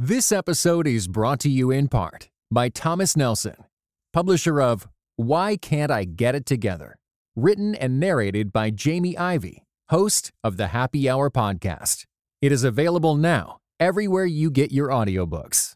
This episode is brought to you in part by Thomas Nelson, publisher of Why Can't I Get It Together? Written and narrated by Jamie Ivey, host of the Happy Hour podcast. It is available now everywhere you get your audiobooks.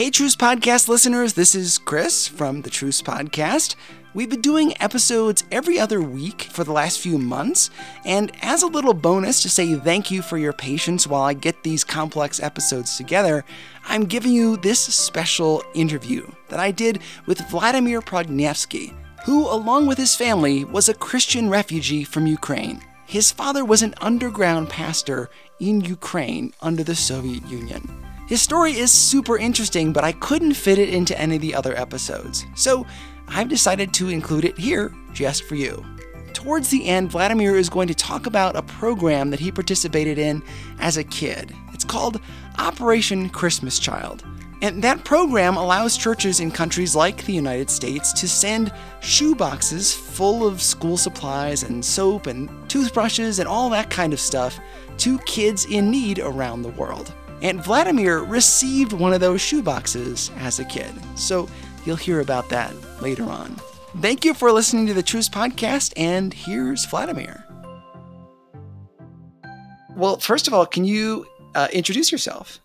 Hey, Truce Podcast listeners, this is Chris from the Truce Podcast. We've been doing episodes every other week for the last few months, and as a little bonus to say thank you for your patience while I get these complex episodes together, I'm giving you this special interview that I did with Vladimir Prokhnevskiy, who, along with his family, was a Christian refugee from Ukraine. His father was an underground pastor in Ukraine under the Soviet Union. His story is super interesting, but I couldn't fit it into any of the other episodes. So I've decided to include it here just for you. Towards the end, Vladimir is going to talk about a program that he participated in as a kid. It's called Operation Christmas Child. And that program allows churches in countries like the United States to send shoe boxes full of school supplies and soap and toothbrushes and all that kind of stuff to kids in need around the world. And Vladimir received one of those shoe boxes as a kid. So You'll hear about that later on. Thank you for listening to the Truce Podcast, and here's Vladimir. Well, first of all, can you uh, introduce yourself?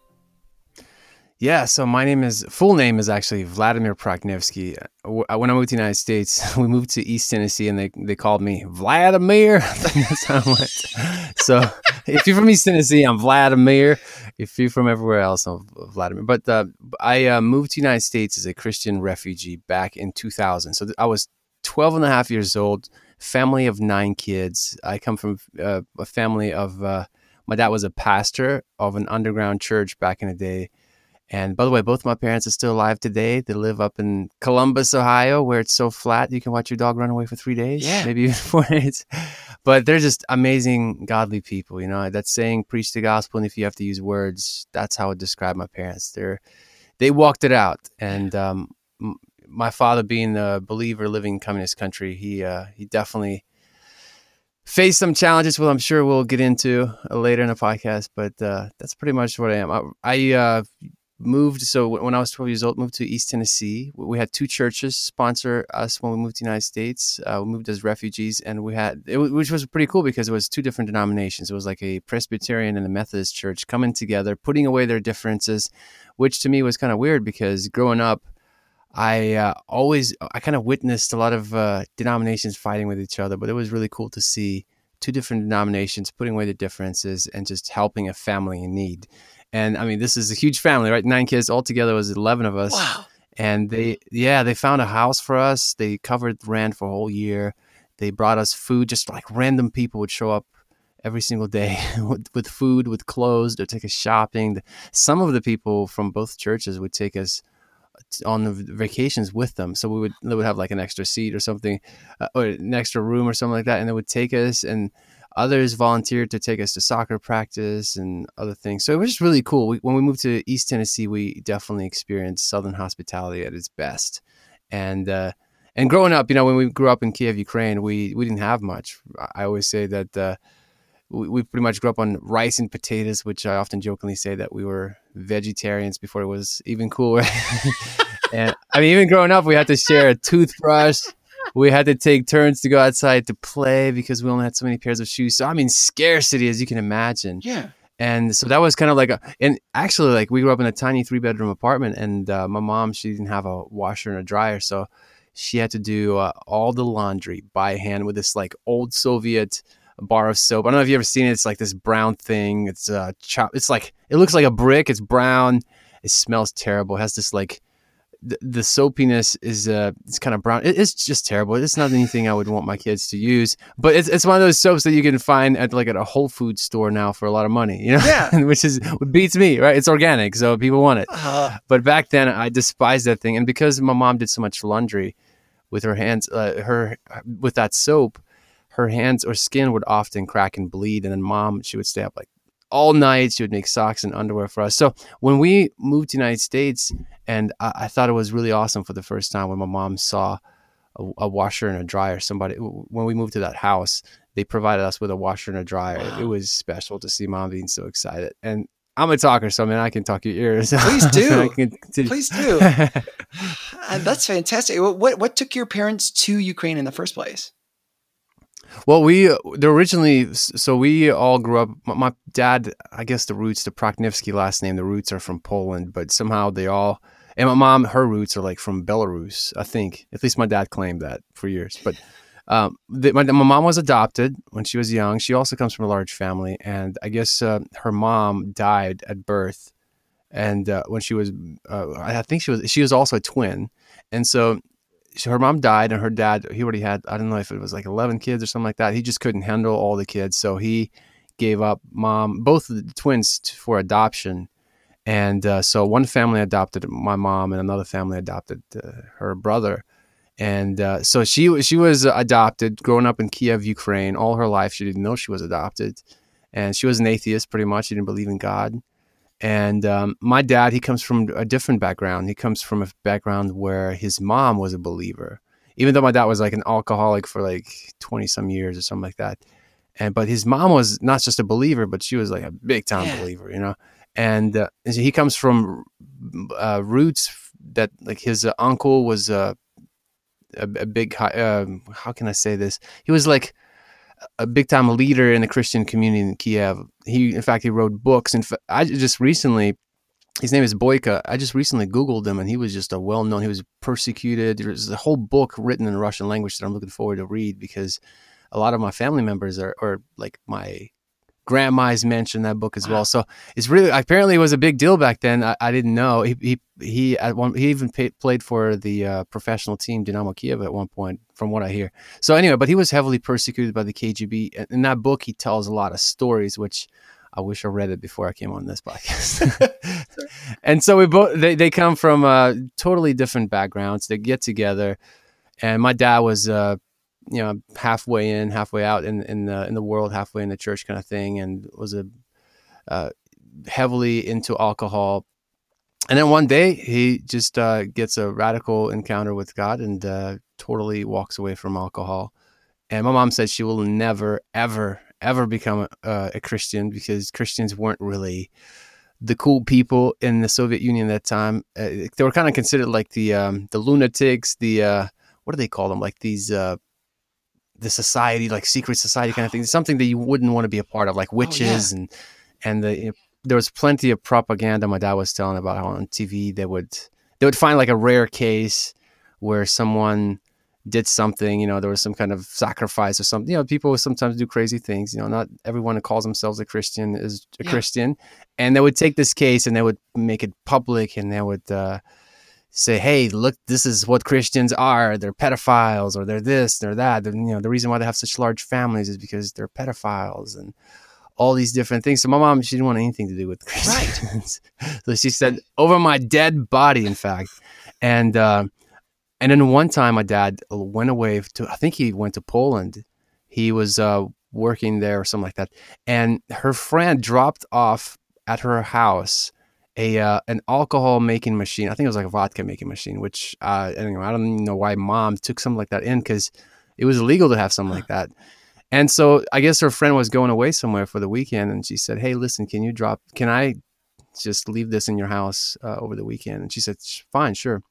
Yeah, so my name is full name is actually Vladimir Prokhnevskiy. Uh, when I moved to the United States, we moved to East Tennessee, and they they called me Vladimir. So if you're from East Tennessee, I'm Vladimir. If you're from everywhere else, I'm Vladimir. But uh, I uh, moved to the United States as a Christian refugee back in 2000. So I was 12 and a half years old. Family of nine kids. I come from uh, a family of. Uh, my dad was a pastor of an underground church back in the day and by the way, both my parents are still alive today. They live up in Columbus, Ohio, where it's so flat you can watch your dog run away for three days, yeah. maybe even four days. But they're just amazing, godly people. You know that saying, "Preach the gospel," and if you have to use words, that's how I would describe my parents. They're they walked it out, and um, my father, being a believer, living in communist country, he uh, he definitely faced some challenges. Well, I'm sure we'll get into uh, later in the podcast, but uh, that's pretty much what I am. I, I uh, moved so when i was 12 years old moved to east tennessee. We had two churches sponsor us when we moved to the united states. Uh, we moved as refugees and we had which was pretty cool because it was two different denominations. It was like a presbyterian and a methodist church coming together putting away their differences which to me was kind of weird because growing up i uh, always i kind of witnessed a lot of uh, denominations fighting with each other but it was really cool to see two different denominations putting away the differences and just helping a family in need and I mean, this is a huge family, right? Nine kids altogether was 11 of us. Wow. And they, yeah, they found a house for us. They covered rent for a whole year. They brought us food, just like random people would show up every single day with, with food, with clothes. They'd take us shopping. Some of the people from both churches would take us on the vacations with them. So we would, they would have like an extra seat or something, uh, or an extra room or something like that. And they would take us and Others volunteered to take us to soccer practice and other things. So it was just really cool. We, when we moved to East Tennessee, we definitely experienced Southern hospitality at its best. And uh, and growing up, you know, when we grew up in Kiev, Ukraine, we we didn't have much. I always say that uh, we, we pretty much grew up on rice and potatoes, which I often jokingly say that we were vegetarians before it was even cool. and I mean, even growing up, we had to share a toothbrush we had to take turns to go outside to play because we only had so many pairs of shoes. So I mean, scarcity as you can imagine. Yeah. And so that was kind of like a, and actually, like we grew up in a tiny three bedroom apartment, and uh, my mom she didn't have a washer and a dryer, so she had to do uh, all the laundry by hand with this like old Soviet bar of soap. I don't know if you ever seen it. It's like this brown thing. It's uh, chop. It's like it looks like a brick. It's brown. It smells terrible. It has this like the, the soapiness is uh it's kind of brown. It, it's just terrible. It's not anything I would want my kids to use. But it's it's one of those soaps that you can find at like at a Whole Food store now for a lot of money. You know, yeah, which is beats me. Right, it's organic, so people want it. Uh, but back then, I despised that thing, and because my mom did so much laundry with her hands, uh, her with that soap, her hands or skin would often crack and bleed, and then mom she would stay up like all night. She would make socks and underwear for us. So when we moved to the United States, and I, I, thought it was really awesome for the first time when my mom saw a, a washer and a dryer. Somebody when we moved to that house, they provided us with a washer and a dryer. Wow. It was special to see mom being so excited. And I'm a talker, so I mean I can talk your ears. Please do. Please do. Uh, that's fantastic. What what took your parents to Ukraine in the first place? Well, we the originally so we all grew up. My, dad, I guess the roots, the Prokhnevskiy last name, the roots are from Poland, but somehow they all. And my mom, her roots are like from Belarus, I think. At least my dad claimed that for years. But um, the, my, my mom was adopted when she was young. She also comes from a large family, and I guess uh, her mom died at birth. And uh, when she was, uh, I think she was, she was also a twin, and so her mom died and her dad he already had i don't know if it was like 11 kids or something like that. He just couldn't handle all the kids so he gave up mom both of the twins for adoption. And uh, so one family adopted my mom and another family adopted uh, her brother. And uh, so she she was adopted growing up in kiev ukraine all her life. She didn't know she was adopted. And she was an atheist pretty much. She didn't believe in god and um, my dad, he comes from a different background. He comes from a background where his mom was a believer, even though my dad was like an alcoholic for like 20 some years or something like that. And, but his mom was not just a believer, but she was like a big time yeah. believer, you know? And, uh, he comes from uh, roots that like his uh, uncle was uh, a, a big, um, how can I say this? He was like, a big time leader in the Christian community in Kiev. He, in fact, he wrote books. And I just recently, his name is Boyka. I just recently Googled him, and he was just a well known. He was persecuted. There's a whole book written in Russian language that I'm looking forward to read because a lot of my family members are, or like my grandma's mentioned that book as well. So it's really apparently it was a big deal back then. I, I didn't know he he he at one he even pay, played for the uh, professional team Dynamo Kiev at one point, from what I hear. So anyway, but he was heavily persecuted by the KGB. In that book, he tells a lot of stories, which I wish I read it before I came on this podcast. and so we both they they come from uh, totally different backgrounds. They get together, and my dad was. Uh, you know halfway in, halfway out in in the in the world, halfway in the church kind of thing, and was a uh, heavily into alcohol. And then one day he just uh, gets a radical encounter with God and uh, totally walks away from alcohol. And my mom said she will never, ever, ever become a, a Christian because Christians weren't really the cool people in the Soviet Union at that time. Uh, they were kind of considered like the um, the lunatics, the uh, what do they call them? Like these uh, the society, like secret society kind of thing, something that you wouldn't want to be a part of, like witches oh, yeah. and and the you know, there was plenty of propaganda. My dad was telling about how on TV they would they would find like a rare case where someone did something, you know, there was some kind of sacrifice or something. You know, people sometimes do crazy things. You know, not everyone who calls themselves a Christian is a yeah. Christian. And they would take this case and they would make it public and they would uh, say, "Hey, look, this is what Christians are. They're pedophiles, or they're this, they're that. They're, you know, the reason why they have such large families is because they're pedophiles and all these different things." So my mom, she didn't want anything to do with Christians. Right. so she said, "Over my dead body," in fact, and uh, and then one time, my dad went away to. I think he went to Poland. He was uh, working there or something like that, and her friend dropped off at her house a uh, an alcohol making machine. I think it was like a vodka making machine. Which uh, anyway, I don't know why mom took something like that in because it was illegal to have something like that. And so I guess her friend was going away somewhere for the weekend, and she said, "Hey, listen, can you drop? Can I just leave this in your house uh, over the weekend?" And she said, "Fine, sure."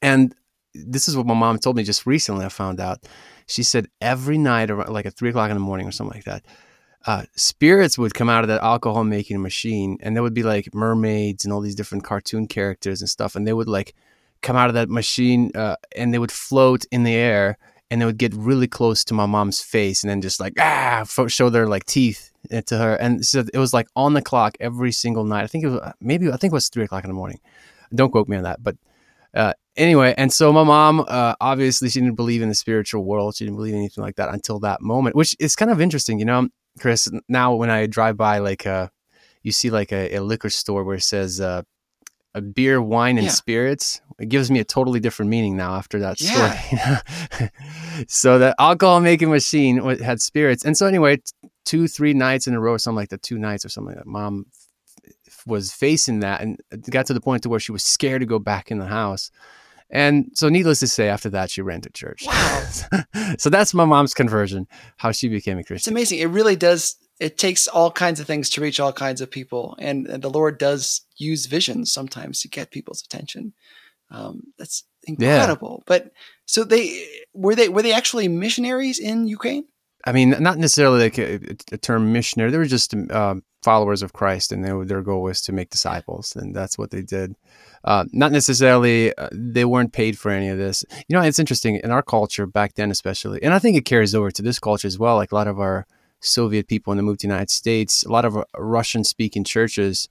And this is what my mom told me just recently. I found out. She said every night, around, like at three o'clock in the morning or something like that, uh, spirits would come out of that alcohol making machine and there would be like mermaids and all these different cartoon characters and stuff and they would like come out of that machine uh, and they would float in the air and they would get really close to my mom's face and then just like ah show their like teeth to her and so it was like on the clock every single night i think it was maybe i think it was three o'clock in the morning don't quote me on that but uh, anyway, and so my mom, uh, obviously, she didn't believe in the spiritual world. She didn't believe anything like that until that moment, which is kind of interesting. You know, Chris, now when I drive by, like, uh, you see like a, a liquor store where it says uh, a beer, wine, and yeah. spirits. It gives me a totally different meaning now after that yeah. story. so that alcohol making machine had spirits, and so anyway, two, three nights in a row, or something like that, two nights or something like that. Mom was facing that, and got to the point to where she was scared to go back in the house. And so, needless to say, after that, she ran to church. Wow. so that's my mom's conversion, how she became a Christian. It's amazing. It really does. It takes all kinds of things to reach all kinds of people, and, and the Lord does use visions sometimes to get people's attention. Um, that's incredible. But so they were they were they actually missionaries in Ukraine? I mean, not necessarily like a, a term missionary. They were just um, followers of Christ, and they, their goal was to make disciples, and that's what they did. Uh, not necessarily, uh, they weren't paid for any of this. You know, it's interesting in our culture back then, especially, and I think it carries over to this culture as well. Like a lot of our Soviet people when they moved to the United States, a lot of Russian-speaking churches,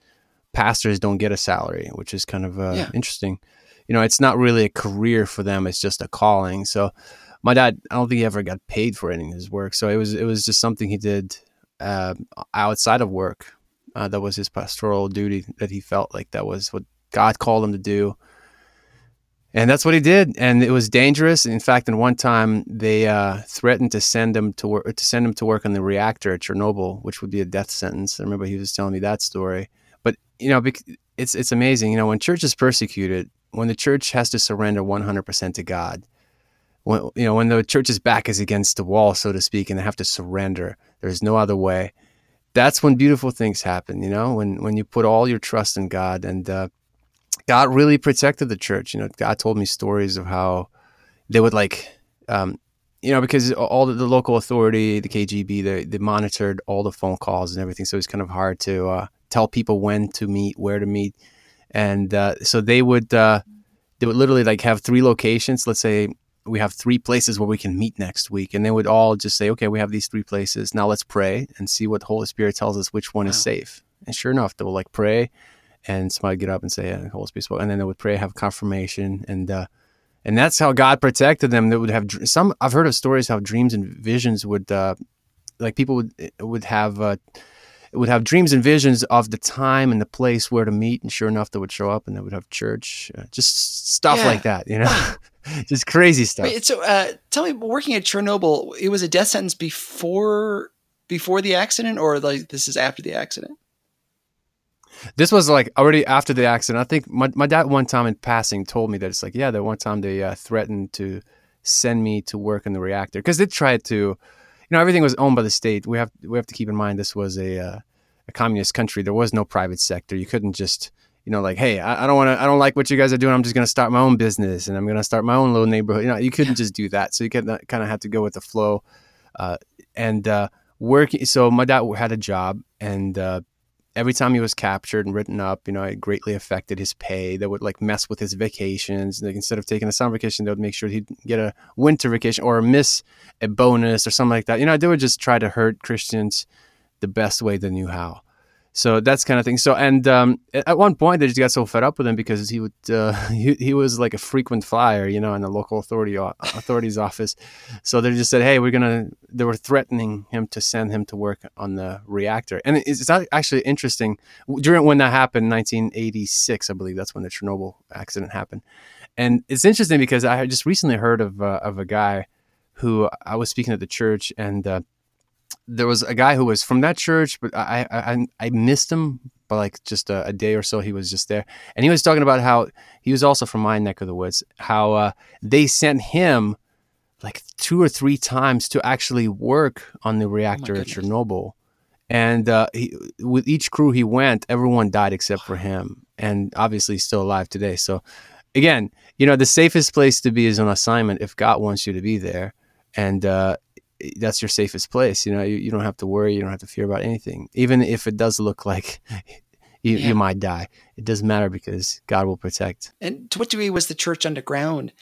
pastors don't get a salary, which is kind of uh, Yeah. interesting. You know, it's not really a career for them; it's just a calling. So my dad i don't think he ever got paid for any of his work so it was it was just something he did uh, outside of work uh, that was his pastoral duty that he felt like that was what god called him to do. And that's what he did and it was dangerous. In fact in one time they uh, threatened to send him to work to send him to work on the reactor at chernobyl which would be a death sentence. I remember he was telling me that story. But you know it's it's amazing. You know when church is persecuted when the church has to surrender 100% to god when you know when the church's back is against the wall, so to speak, and they have to surrender. There's no other way. That's when beautiful things happen. You know, when when you put all your trust in God, and uh, God really protected the church. You know, God told me stories of how they would like, um, you know, because all the, the local authority, the KGB, they they monitored all the phone calls and everything, so it's kind of hard to uh, tell people when to meet, where to meet, and uh, so they would uh, they would literally like have three locations. Let's say we have three places where we can meet next week and they would all just say okay we have these three places. Now let's pray and see what the holy spirit tells us which one is safe. And sure enough they will like pray and somebody would get up and say yeah, holy spirit spoke. And then they would pray have confirmation and uh and that's how god protected them. They would have dr- some i've heard of stories how dreams and visions would uh like people would would have uh would have dreams and visions of the time and the place where to meet and sure enough they would show up and they would have church uh, just stuff Yeah. like that you know just crazy stuff Wait, so uh, tell me, working at Chernobyl, it was a death sentence before before the accident, or like this is after the accident? This was like already after the accident. I think my, my dad one time in passing told me that it's like, yeah, that one time they uh, threatened to send me to work in the reactor because they tried to, you know, everything was owned by the state. We have we have to keep in mind this was a uh, a communist country. There was no private sector. You couldn't just you know like, hey, I, I don't want to, I don't like what you guys are doing. I'm just going to start my own business and I'm going to start my own little neighborhood. You know, you couldn't just do that. So you kind of kind of had to go with the flow, uh, and uh, working. So my dad had a job and. Uh, every time he was captured and written up, you know, it greatly affected his pay. They would like mess with his vacations. Like instead of taking a summer vacation, they would make sure he'd get a winter vacation or miss a bonus or something like that. You know, they would just try to hurt Christians the best way they knew how. So that's kind of thing. So and um, at one point they just got so fed up with him because he would uh, he, he was like a frequent flyer, you know, in the local authority authority's office. So they just said, hey, we're gonna. They were threatening him to send him to work on the reactor, and it's, it's actually interesting. During when that happened, 1986, I believe that's when the Chernobyl accident happened, and it's interesting because I just recently heard of uh, of a guy who I was speaking at the church and. Uh, there was a guy who was from that church, but I I, I missed him by like just a, a, day or so. He was just there, and he was talking about how he was also from my neck of the woods. How uh, they sent him like two or three times to actually work on the reactor oh at Chernobyl, and uh, he, with each crew he went, everyone died except for him, and obviously he's still alive today. So again, you know, the safest place to be is on assignment if God wants you to be there, and uh, that's your safest place. You know, you, you don't have to worry. You don't have to fear about anything. Even if it does look like you, yeah. you might die, it doesn't matter because God will protect. And to what degree was the church underground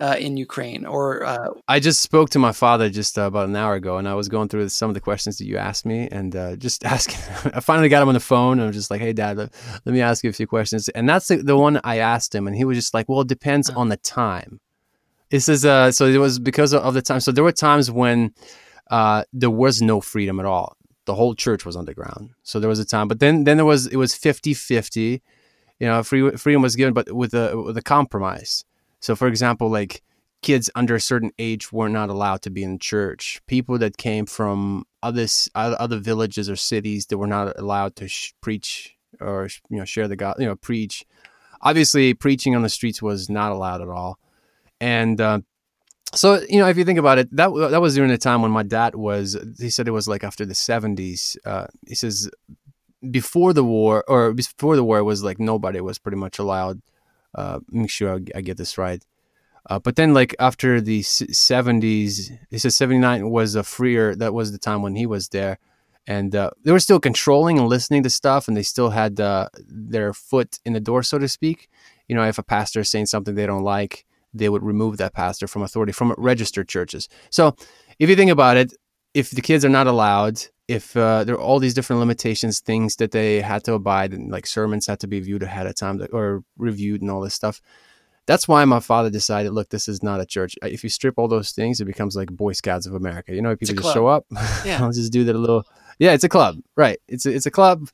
uh, in Ukraine? Or uh... I just spoke to my father just uh, about an hour ago, and I was going through some of the questions that you asked me, and uh, just asking. I finally got him on the phone, and I'm just like, "Hey, Dad, let, let me ask you a few questions." And that's the, the one I asked him, and he was just like, "Well, it depends on the time." It says uh, so it was because of the time. So there were times when uh, there was no freedom at all. The whole church was underground. So there was a time, but then then there was it was 50-50. You know, free, freedom was given, but with a with a compromise. So for example, like kids under a certain age were not allowed to be in church. People that came from other other villages or cities that were not allowed to sh- preach or you know share the God, you know, preach. Obviously, preaching on the streets was not allowed at all and uh, so you know if you think about it that that was during the time when my dad was he said it was like after the 70s uh, he says before the war or before the war was like nobody was pretty much allowed uh, make sure I, I get this right. Uh, but then like after the 70s he says 79 was a freer that was the time when he was there. And uh, they were still controlling and listening to stuff and they still had uh, their foot in the door so to speak. You know if a pastor is saying something they don't like they would remove that pastor from authority from registered churches. So if you think about it, if the kids are not allowed, if uh, there are all these different limitations, things that they had to abide, and like sermons had to be viewed ahead of time or reviewed and all this stuff. That's why my father decided, look, this is not a church. If you strip all those things, it becomes like Boy Scouts of America. You know, people just show up. Yeah. I'll just do that a little. Yeah, it's a club, right? It's a, it's a club,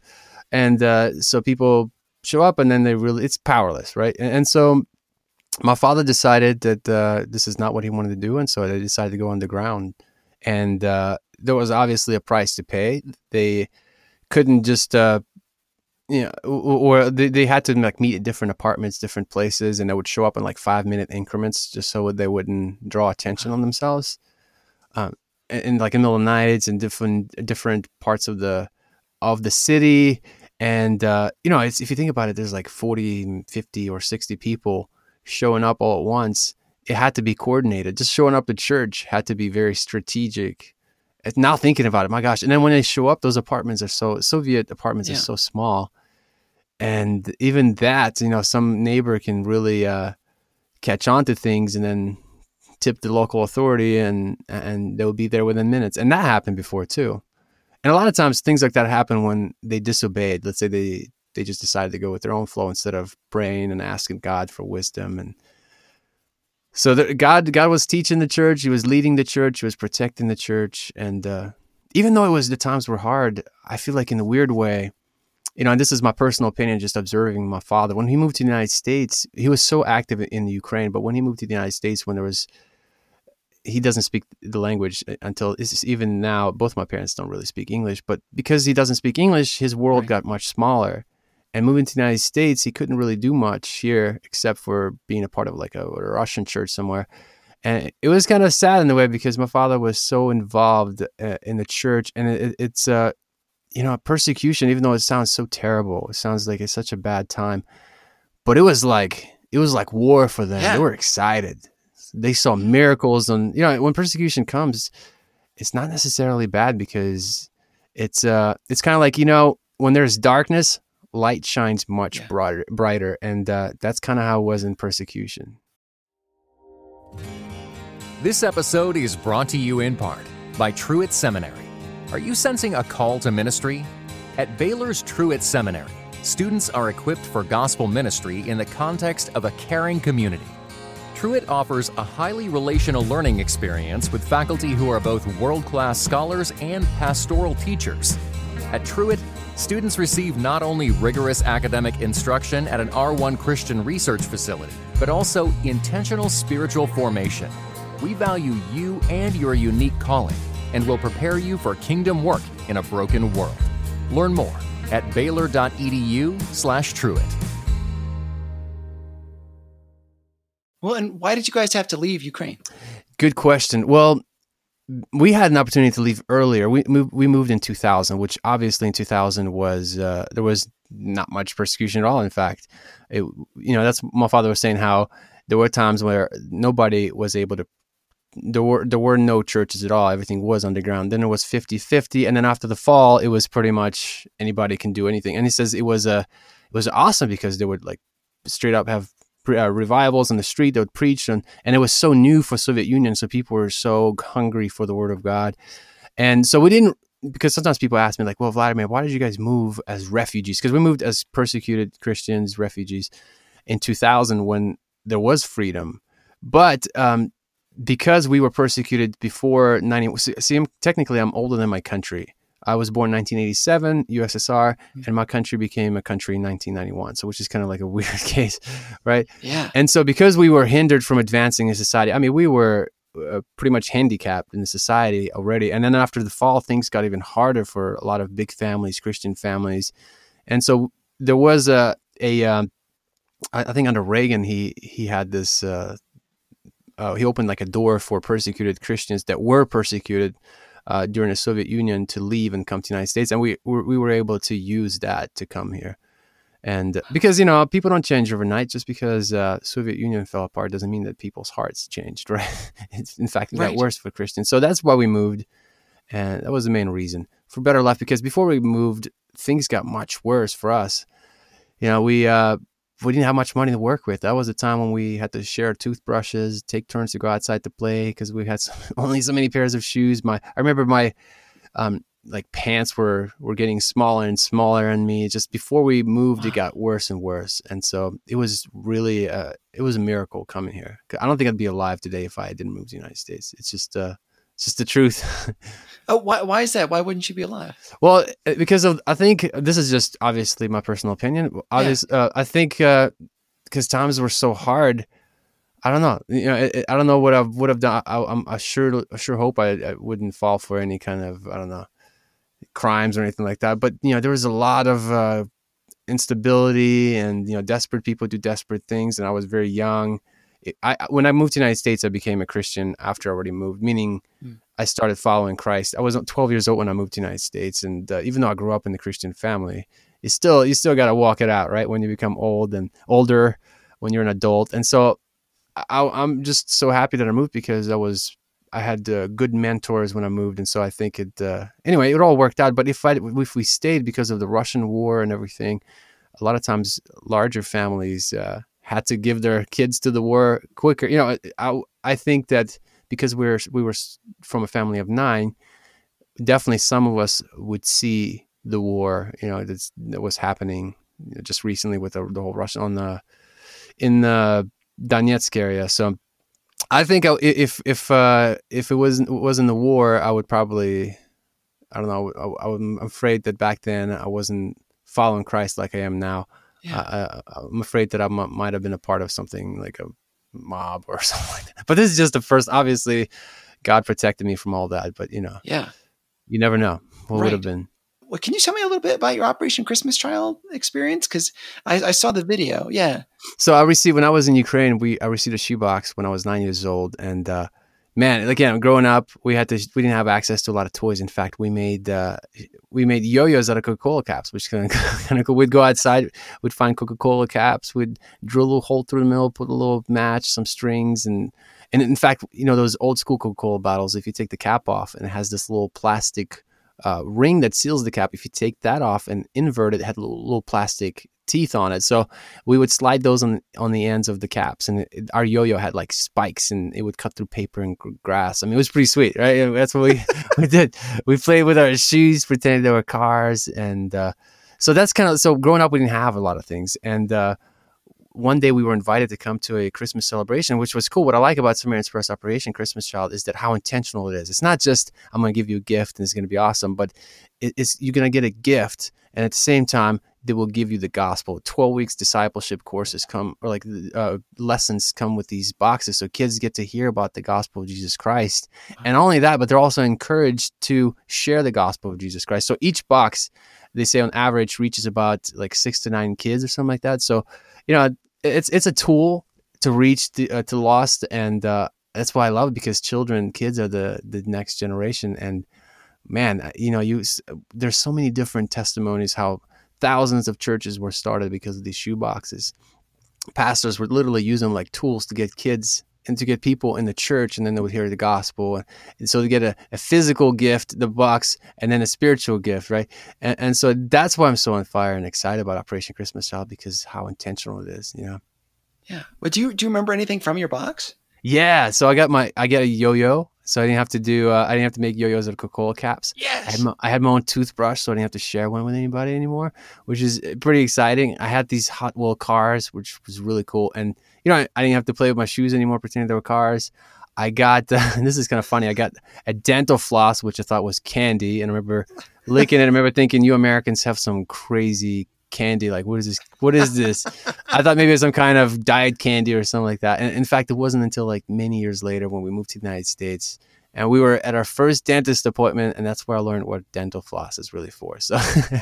and uh, so people show up, and then they really it's powerless, right? And, and so my father decided that uh, this is not what he wanted to do, and so they decided to go underground. And uh, there was obviously a price to pay. They couldn't just, uh, you know, or they, they had to like meet at different apartments, different places, and they would show up in like five minute increments just so they wouldn't draw attention on themselves. Um, and, and, like in the middle of nights and different different parts of the of the city. And uh, you know, if you think about it, there's like 40, 50, or 60 people showing up all at once, it had to be coordinated. Just showing up to church had to be very strategic. It's Now thinking about it, my gosh! And then when they show up, those apartments are so Soviet apartments yeah. are so small, and even that, you know, some neighbor can really uh, catch on to things and then tip the local authority, and and they'll be there within minutes. And that happened before too. And a lot of times, things like that happen when they disobeyed. Let's say they they just decided to go with their own flow instead of praying and asking God for wisdom and so the, God God was teaching the church, He was leading the church, He was protecting the church, and uh, even though it was the times were hard, I feel like in a weird way, you know, and this is my personal opinion, just observing my father. When he moved to the United States, he was so active in the Ukraine, but when he moved to the United States, when there was he doesn't speak the language uh, until even now both my parents don't really speak english but because he doesn't speak english his world right. got much smaller and moving to the United States, he couldn't really do much here except for being a part of like a, a Russian church somewhere. And it was kind of sad in a way because my father was so involved uh, in the church, and it, it's uh, you know, persecution. Even though it sounds so terrible, it sounds like it's such a bad time, but it was like it was like war for them. Yeah. They were excited. They saw miracles, and you know, when persecution comes, it's not necessarily bad because it's uh, it's kind of like you know, when there's darkness, light shines much yeah. brighter, brighter, and uh, that's kind of how it was in persecution. This episode is brought to you in part by Truett Seminary. Are you sensing a call to ministry? At Baylor's Truett Seminary, students are equipped for gospel ministry in the context of a caring community. Truett offers a highly relational learning experience with faculty who are both world class scholars and pastoral teachers. At Truett, students receive not only rigorous academic instruction at an R1 Christian research facility, but also intentional spiritual formation. We value you and your unique calling and will prepare you for kingdom work in a broken world. Learn more at baylor.edu/slash truett. Well, and why did you guys have to leave Ukraine? Good question. Well, we had an opportunity to leave earlier. We moved, we moved in 2000, which obviously in 2000 was uh, there was not much persecution at all. In fact, it, you know that's my father was saying how there were times where nobody was able to. There were there were no churches at all. Everything was underground. Then it was 50-50. and then after the fall, it was pretty much anybody can do anything. And he says it was a it was awesome because they would like straight up have uh, revivals on the street. They would preach, and and it was so new for Soviet Union, so people were so hungry for the Word of God, and so we didn't. Because sometimes people ask me, like, "Well, Vladimir, why did you guys move as refugees?" Because we moved as persecuted Christians, refugees, in 2000 when there was freedom, but um, because we were persecuted before 90. See, I'm, technically, I'm older than my country. I was born 1987, USSR, mm-hmm. and my country became a country in 1991. So, which is kind of like a weird case, right? Yeah. And so, because we were hindered from advancing in society, I mean, we were uh, pretty much handicapped in the society already. And then after the fall, things got even harder for a lot of big families, Christian families. And so, there was a a um, I think under Reagan, he he had this uh, uh, he opened like a door for persecuted Christians that were persecuted uh, during the Soviet Union to leave and come to the United States, and we we were able to use that to come here. And because you know people don't change overnight, just because uh, Soviet Union fell apart doesn't mean that people's hearts changed, right? it's, in fact, it got worse for Christians. So that's why we moved, and that was the main reason for better life. Because before we moved, things got much worse for us. You know, we uh, we didn't have much money to work with. That was a time when we had to share toothbrushes, take turns to go outside to play because we had so, only so many pairs of shoes. My I remember my um, like pants were were getting smaller and smaller on me. Just before we moved, it got worse and worse, and so it was really uh, it was a miracle coming here. I don't think I'd be alive today if I didn't move to the United States. It's just uh, it's just the truth. Oh, why, why is that? Why wouldn't you be alive? Well, uh, because of I think this is just obviously my personal opinion. Obvious, uh, I think because times were so hard. I don't know. You know, I, I don't know what I would have done. I, I'm I sure I sure hope I, I wouldn't fall for any kind of I don't know crimes or anything like that. But you know, there was a lot of uh, instability, and you know, desperate people do desperate things. And I was very young. I when I moved to the United States, I became a Christian after I already moved, meaning Mm. I started following Christ. I was 12 years old when I moved to the United States, and uh, even though I grew up in the Christian family, you still you still got to walk it out, right? When you become old and older, when you're an adult, and so I, I'm just so happy that I moved because I was I had uh, good mentors when I moved, and so I think it. Uh, anyway, it all worked out. But if I if we stayed because of the Russian war and everything, a lot of times larger families uh, had to give their kids to the war quicker. You know, I I think that because we're we were from a family of nine, definitely some of us would see the war. You know, that was happening just recently with the, the whole Russian on the in the Donetsk area. So I think if if uh, if it wasn't wasn't the war, I would probably I don't know. I, I'm afraid that back then I wasn't following Christ like I am now. Yeah. I, I'm afraid that I m- might have been a part of something like a mob or something like that. But this is just the first. Obviously, God protected me from all that. But you know, Yeah. you never know what would have been. Well, can you tell me a little bit about your Operation Christmas Child experience? Because I, I saw the video. Yeah. So I received when I was in Ukraine. We I received a shoebox when I was nine years old, and uh, man, again, growing up, we had to we didn't have access to a lot of toys. In fact, we made uh, we made yo-yos out of Coca-Cola caps, which kind of kind of cool. We'd go outside, we'd find Coca-Cola caps, we'd drill a little hole through the middle, put a little match, some strings, and and in fact, you know those old school Coca-Cola bottles. If you take the cap off, and it has this little plastic uh, ring that seals the cap. If you take that off and invert it, it had little, little plastic teeth on it. So we would slide those on on the ends of the caps, and it, our yo-yo had like spikes, and it would cut through paper and gr- grass. I mean, it was pretty sweet, right? That's what we we did. We played with our shoes, pretending they were cars, and uh, so that's kind of so. Growing up, we didn't have a lot of things, and uh, one day we were invited to come to a Christmas celebration, which was cool. What I like about Samaritan's Purse Operation Christmas Child is that how intentional it is. It's not just I'm going to give you a gift and it's going to be awesome, but it's you're going to get a gift, and at the same time, they will give you the gospel. Twelve weeks discipleship courses come, or like uh, lessons come with these boxes, so kids get to hear about the gospel of Jesus Christ, and not only that, but they're also encouraged to share the gospel of Jesus Christ. So each box, they say on average, reaches about like six to nine kids or something like that. So you know, it's it's a tool to reach the uh, to lost, and uh, that's why I love it because children, kids are the the next generation, and man, you know, you there's so many different testimonies how thousands of churches were started because of these shoe boxes. Pastors would literally use them like tools to get kids and to get people in the church, and then they would hear the gospel. And so to get a, a physical gift, the box, and then a spiritual gift, right? And, and so that's why I'm so on fire and excited about Operation Christmas Child because how intentional it is, you know. Yeah. But do you do you remember anything from your box? Yeah, so I got my I get a yo-yo, so I didn't have to do uh, I didn't have to make yo-yos out of Coca-Cola caps. I Yes. had, my, I had my own toothbrush, so I didn't have to share one with anybody anymore, which is pretty exciting. I had these Hot Wheel cars, which was really cool, and you know I, I didn't have to play with my shoes anymore, pretending they were cars. I got uh, and this is kind of funny. I got a dental floss, which I thought was candy, and I remember licking it. I remember thinking, "You Americans have some crazy candy. Like, what is this? What is this?" I thought maybe it was some kind of diet candy or something like that. And in fact, it wasn't until like many years later when we moved to the United States and we were at our first dentist appointment, and that's where I learned what dental floss is really for. So,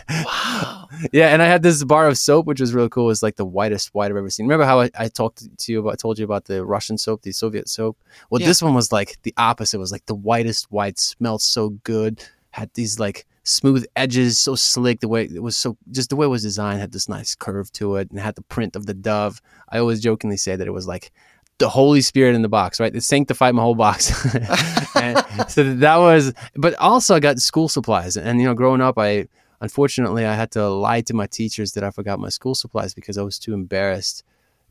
Wow. yeah, and I had this bar of soap, which was really cool. It was like the whitest white I've ever seen. Remember how I, I talked to you about, told you about the Russian soap, the Soviet soap? Well, Yeah. this one was like the opposite. It was like the whitest white, smelled so good, had these like smooth edges, so slick. The way it was so, just the way it was designed had this nice curve to it, and had the print of the dove. I always jokingly say that it was like the Holy Spirit in the box, right? It sanctified my whole box. so that was, but also I got school supplies. And, you know, growing up, I, unfortunately, I had to lie to my teachers that I forgot my school supplies because I was too embarrassed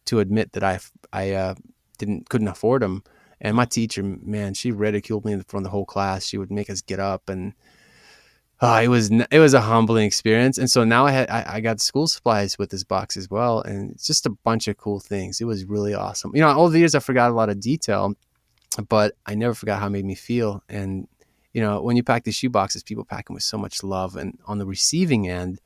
to admit that I, I uh, didn't, couldn't afford them. And my teacher, man, she ridiculed me in front of the whole class. She would make us get up and, Oh, it was it was a humbling experience, and so now I had I, I got school supplies with this box as well, and it's just a bunch of cool things. It was really awesome. You know, all the years I forgot a lot of detail, but I never forgot how it made me feel. And you know, when you pack these shoe boxes, people pack them with so much love, and on the receiving end,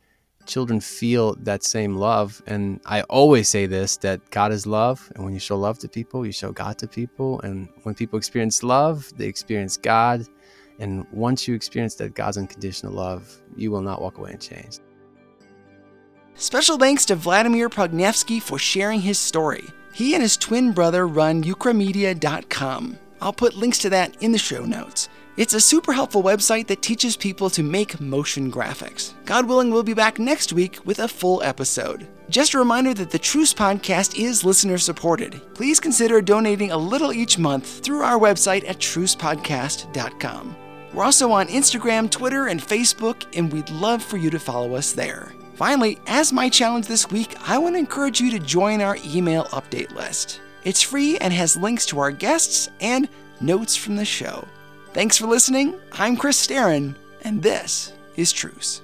children feel that same love. And I always say this: that God is love, and when you show love to people, you show God to people, and when people experience love, they experience God. And once you experience that God's unconditional love, you will not walk away unchanged. Special thanks to Vladimir Prokhnevskiy for sharing his story. He and his twin brother run ukramedia.com. I'll put links to that in the show notes. It's a super helpful website that teaches people to make motion graphics. God willing, we'll be back next week with a full episode. Just a reminder that the Truce podcast is listener supported. Please consider donating a little each month through our website at trucepodcast.com. We're also on Instagram, Twitter, and Facebook, and we'd love for you to follow us there. Finally, as my challenge this week, I want to encourage you to join our email update list. It's free and has links to our guests and notes from the show. Thanks for listening. I'm Chris Staron, and this is Truce.